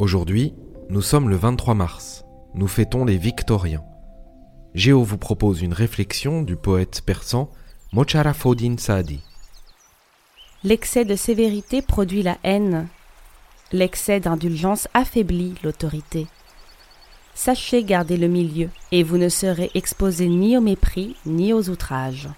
Aujourd'hui, nous sommes le 23 mars. Nous fêtons les Victoriens. Géo vous propose une réflexion du poète persan Mocharafodin Saadi. L'excès de sévérité produit la haine. L'excès d'indulgence affaiblit l'autorité. Sachez garder le milieu, et vous ne serez exposé ni au mépris ni aux outrages.